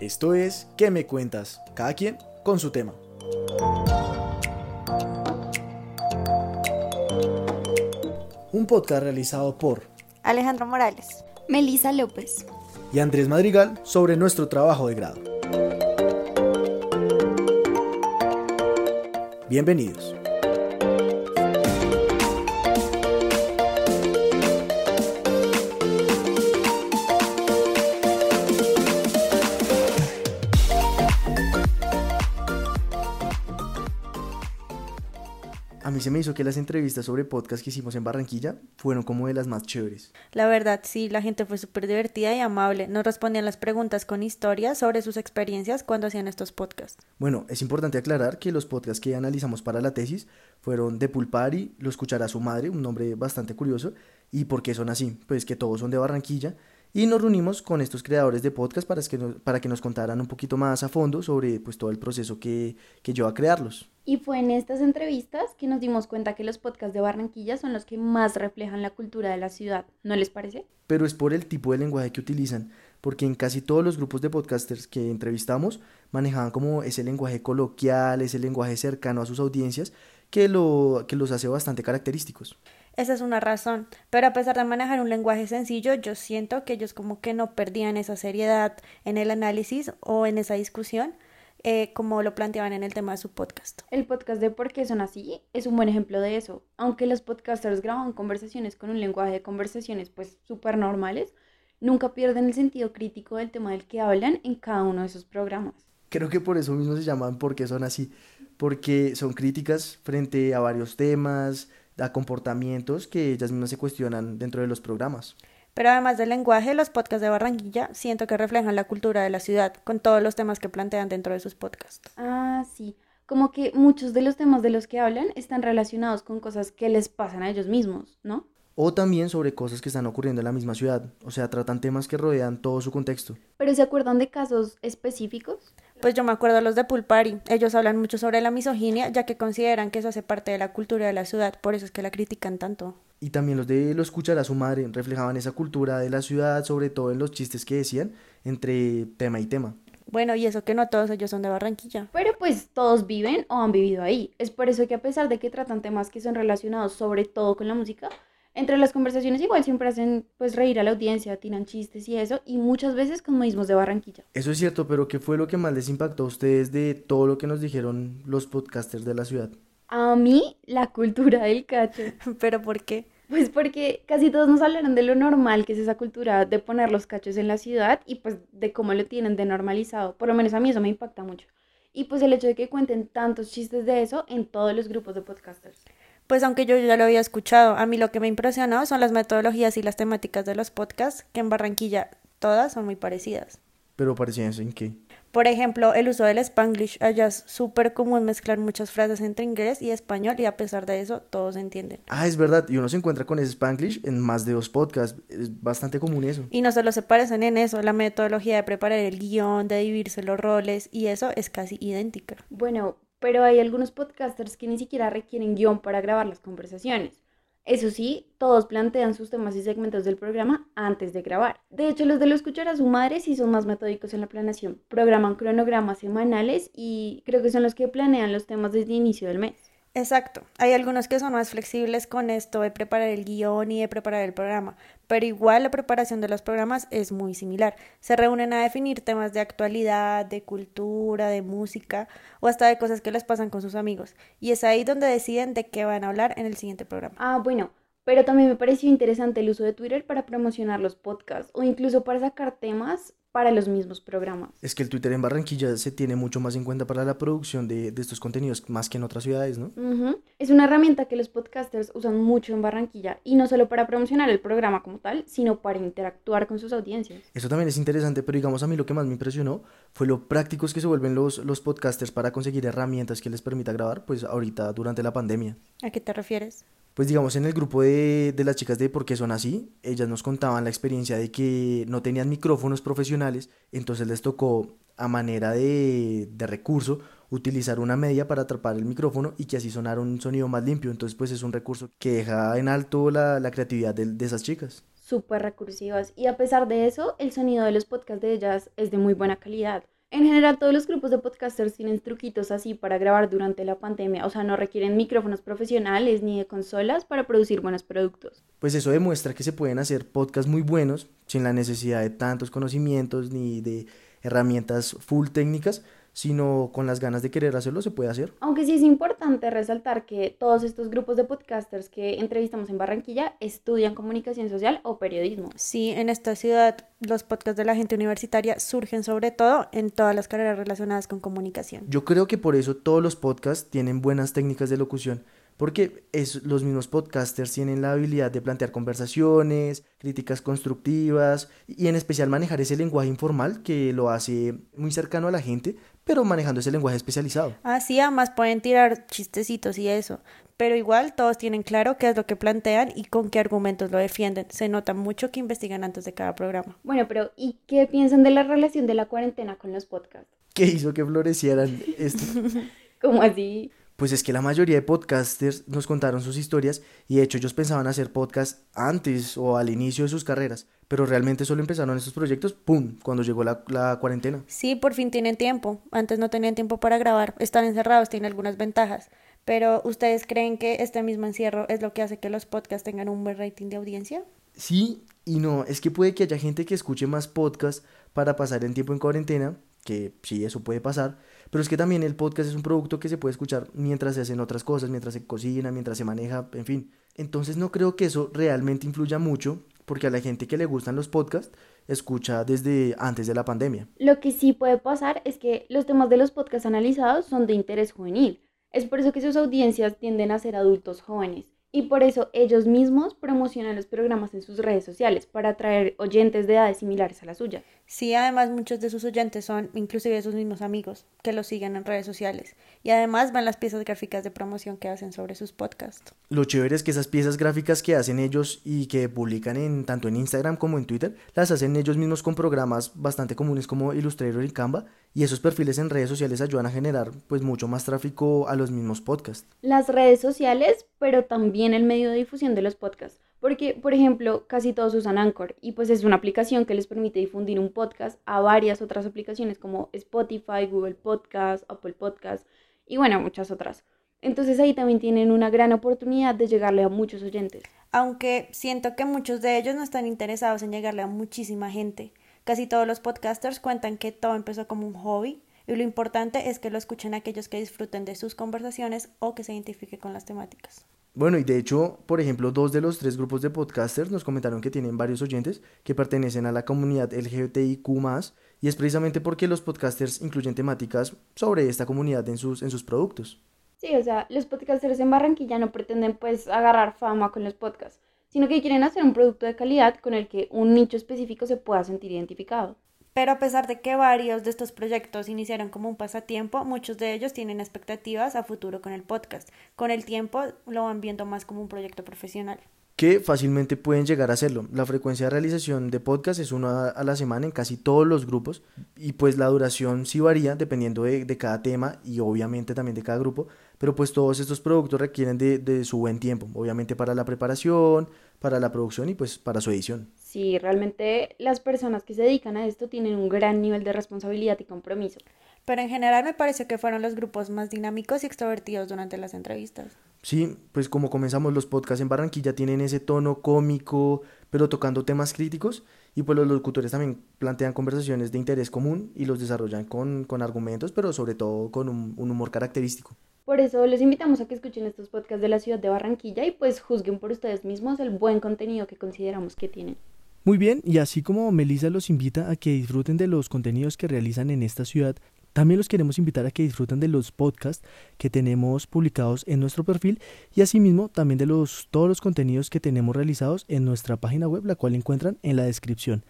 Esto es ¿Qué me cuentas? Cada quien con su tema. Un podcast realizado por Alejandro Morales, Melisa López y Andrés Madrigal sobre nuestro trabajo de grado. Bienvenidos. A mí se me hizo que las entrevistas sobre podcast que hicimos en Barranquilla fueron como de las más chéveres. La verdad, sí, la gente fue súper divertida y amable. Nos respondían las preguntas con historias sobre sus experiencias cuando hacían estos podcasts. Bueno, es importante aclarar que los podcasts que analizamos para la tesis fueron de Pulpari, Lo escuchará su madre, un nombre bastante curioso. ¿Y por qué son así? Pues que todos son de Barranquilla y nos reunimos con estos creadores de podcast para que nos, para que nos contaran un poquito más a fondo sobre pues, todo el proceso que, que lleva a crearlos. Y fue en estas entrevistas que nos dimos cuenta que los podcasts de Barranquilla son los que más reflejan la cultura de la ciudad, ¿no les parece? Pero es por el tipo de lenguaje que utilizan, porque en casi todos los grupos de podcasters que entrevistamos manejaban como ese lenguaje coloquial, ese lenguaje cercano a sus audiencias, que, lo, que los hace bastante característicos. Esa es una razón. Pero a pesar de manejar un lenguaje sencillo, yo siento que ellos como que no perdían esa seriedad en el análisis o en esa discusión. Eh, como lo planteaban en el tema de su podcast. El podcast de Por qué son así es un buen ejemplo de eso. Aunque los podcasters graban conversaciones con un lenguaje de conversaciones pues súper normales, nunca pierden el sentido crítico del tema del que hablan en cada uno de esos programas. Creo que por eso mismo se llaman Por qué son así, porque son críticas frente a varios temas, a comportamientos que ellas mismas se cuestionan dentro de los programas. Pero además del lenguaje, los podcasts de Barranquilla siento que reflejan la cultura de la ciudad, con todos los temas que plantean dentro de sus podcasts. Ah, sí. Como que muchos de los temas de los que hablan están relacionados con cosas que les pasan a ellos mismos, ¿no? O también sobre cosas que están ocurriendo en la misma ciudad, o sea, tratan temas que rodean todo su contexto. ¿Pero se acuerdan de casos específicos? Pues yo me acuerdo de los de Pulpari. Ellos hablan mucho sobre la misoginia, ya que consideran que eso hace parte de la cultura de la ciudad, por eso es que la critican tanto. Y también los de Lo escuchar a su madre reflejaban esa cultura de la ciudad, sobre todo en los chistes que decían entre tema y tema. Bueno, y eso que no todos ellos son de Barranquilla. Pero pues todos viven o han vivido ahí. Es por eso que a pesar de que tratan temas que son relacionados sobre todo con la música, entre las conversaciones igual siempre hacen pues reír a la audiencia, tiran chistes y eso, y muchas veces con modismos de Barranquilla. Eso es cierto, pero ¿qué fue lo que más les impactó a ustedes de todo lo que nos dijeron los podcasters de la ciudad? A mí, la cultura del cacho. ¿Pero por qué? Pues porque casi todos nos hablaron de lo normal que es esa cultura de poner los cachos en la ciudad y pues de cómo lo tienen de normalizado. Por lo menos a mí eso me impacta mucho. Y pues el hecho de que cuenten tantos chistes de eso en todos los grupos de podcasters. Pues aunque yo ya lo había escuchado, a mí lo que me impresionó son las metodologías y las temáticas de los podcasts, que en Barranquilla todas son muy parecidas. ¿Pero parecían en qué? Por ejemplo, el uso del spanglish. Allá es súper común mezclar muchas frases entre inglés y español y a pesar de eso todos entienden. Ah, es verdad. Y uno se encuentra con ese spanglish en más de dos podcasts. Es bastante común eso. Y no solo se parecen en eso, la metodología de preparar el guion, de dividirse los roles y eso es casi idéntica. Bueno, pero hay algunos podcasters que ni siquiera requieren guion para grabar las conversaciones. Eso sí, todos plantean sus temas y segmentos del programa antes de grabar. De hecho, los de lo escuchar a su madre sí son más metódicos en la planeación. Programan cronogramas semanales y creo que son los que planean los temas desde el inicio del mes. Exacto. Hay algunos que son más flexibles con esto de preparar el guion y de preparar el programa, pero igual la preparación de los programas es muy similar. Se reúnen a definir temas de actualidad, de cultura, de música o hasta de cosas que les pasan con sus amigos. Y es ahí donde deciden de qué van a hablar en el siguiente programa. Ah, bueno, pero también me pareció interesante el uso de Twitter para promocionar los podcasts o incluso para sacar temas para los mismos programas. Es que el Twitter en Barranquilla se tiene mucho más en cuenta para la producción de, de estos contenidos, más que en otras ciudades, ¿no? Es una herramienta que los podcasters usan mucho en Barranquilla y no solo para promocionar el programa como tal, sino para interactuar con sus audiencias. Eso también es interesante, pero digamos a mí lo que más me impresionó fue lo prácticos que se vuelven los, los podcasters para conseguir herramientas que les permita grabar, pues ahorita durante la pandemia. ¿A qué te refieres? Pues digamos en el grupo de, de las chicas de por qué son así, ellas nos contaban la experiencia de que no tenían micrófonos profesionales, entonces les tocó a manera de, de recurso utilizar una media para atrapar el micrófono y que así sonara un sonido más limpio. Entonces pues es un recurso que deja en alto la, la creatividad de, de esas chicas. súper recursivas y a pesar de eso, el sonido de los podcasts de ellas es de muy buena calidad. En general, todos los grupos de podcasters tienen truquitos así para grabar durante la pandemia, o sea, no requieren micrófonos profesionales ni de consolas para producir buenos productos. Pues eso demuestra que se pueden hacer podcasts muy buenos sin la necesidad de tantos conocimientos ni de herramientas full técnicas, sino con las ganas de querer hacerlo se puede hacer. Aunque sí es importante resaltar que todos estos grupos de podcasters que entrevistamos en Barranquilla estudian comunicación social o periodismo. Sí, en esta ciudad los podcasts de la gente universitaria surgen sobre todo en todas las carreras relacionadas con comunicación. Yo creo que por eso todos los podcasts tienen buenas técnicas de locución porque es, los mismos podcasters tienen la habilidad de plantear conversaciones, críticas constructivas y en especial manejar ese lenguaje informal que lo hace muy cercano a la gente, pero manejando ese lenguaje especializado. Así además pueden tirar chistecitos y eso, pero igual todos tienen claro qué es lo que plantean y con qué argumentos lo defienden. Se nota mucho que investigan antes de cada programa. Bueno, pero ¿y qué piensan de la relación de la cuarentena con los podcasts? ¿Qué hizo que florecieran esto? ¿Cómo así? Pues es que la mayoría de podcasters nos contaron sus historias y de hecho ellos pensaban hacer podcast antes o al inicio de sus carreras, pero realmente solo empezaron estos proyectos, ¡pum!, cuando llegó la, la, cuarentena. Sí, por fin tienen tiempo. Antes no tenían tiempo para grabar. Están encerrados, tienen algunas ventajas. Pero ¿ustedes creen que este mismo encierro es lo que hace que los podcasts tengan un buen rating de audiencia? Sí y no. Es que puede que haya gente que escuche más podcasts para pasar el tiempo en cuarentena, que sí, eso puede pasar pero es que también el podcast es un producto que se puede escuchar mientras se hacen otras cosas, mientras se cocina, mientras se maneja, en fin. Entonces no creo que eso realmente influya mucho, porque a la gente que le gustan los podcasts escucha desde antes de la pandemia. Lo que sí puede pasar es que los temas de los podcasts analizados son de interés juvenil. Es por eso que sus audiencias tienden a ser adultos jóvenes y por eso ellos mismos promocionan los programas en sus redes sociales para atraer oyentes de edades similares a la suya. Sí, además muchos de sus oyentes son inclusive sus mismos amigos que los siguen en redes sociales y además van las piezas gráficas de promoción que hacen sobre sus podcasts. Lo chévere es que esas piezas gráficas que hacen ellos y que publican en tanto en Instagram como en Twitter, las hacen ellos mismos con programas bastante comunes como Illustrator y Canva y esos perfiles en redes sociales ayudan a generar pues mucho más tráfico a los mismos podcasts. Las redes sociales, pero también en el medio de difusión de los podcasts. Porque, por ejemplo, casi todos usan Anchor y pues es una aplicación que les permite difundir un podcast a varias otras aplicaciones como Spotify, Google Podcast, Apple Podcast y bueno, muchas otras. Entonces ahí también tienen una gran oportunidad de llegarle a muchos oyentes. Aunque siento que muchos de ellos no están interesados en llegarle a muchísima gente. Casi todos los podcasters cuentan que todo empezó como un hobby y lo importante es que lo escuchen aquellos que disfruten de sus conversaciones o que se identifiquen con las temáticas. Bueno, y de hecho, por ejemplo, dos de los tres grupos de podcasters nos comentaron que tienen varios oyentes que pertenecen a la comunidad LGBTIQ y es precisamente porque los podcasters incluyen temáticas sobre esta comunidad en sus, en sus productos. Sí, o sea, los podcasters en Barranquilla no pretenden pues agarrar fama con los podcasts, sino que quieren hacer un producto de calidad con el que un nicho específico se pueda sentir identificado. Pero a pesar de que varios de estos proyectos iniciaron como un pasatiempo, muchos de ellos tienen expectativas a futuro con el podcast. Con el tiempo lo van viendo más como un proyecto profesional. Que fácilmente pueden llegar a hacerlo. La frecuencia de realización de podcast es una a la semana en casi todos los grupos y pues la duración sí varía dependiendo de, de cada tema y obviamente también de cada grupo, pero pues todos estos productos requieren de, de su buen tiempo, obviamente para la preparación, para la producción y pues para su edición. Sí, realmente las personas que se dedican a esto tienen un gran nivel de responsabilidad y compromiso. Pero en general me pareció que fueron los grupos más dinámicos y extrovertidos durante las entrevistas. Sí, pues como comenzamos los podcasts en Barranquilla tienen ese tono cómico, pero tocando temas críticos y pues los locutores también plantean conversaciones de interés común y los desarrollan con, con argumentos, pero sobre todo con un, un humor característico. Por eso les invitamos a que escuchen estos podcasts de la ciudad de Barranquilla y pues juzguen por ustedes mismos el buen contenido que consideramos que tienen. Muy bien, y así como Melissa los invita a que disfruten de los contenidos que realizan en esta ciudad, también los queremos invitar a que disfruten de los podcasts que tenemos publicados en nuestro perfil y asimismo también de los, todos los contenidos que tenemos realizados en nuestra página web, la cual encuentran en la descripción.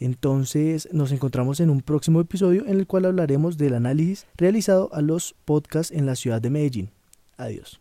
Entonces nos encontramos en un próximo episodio en el cual hablaremos del análisis realizado a los podcasts en la ciudad de Medellín. Adiós.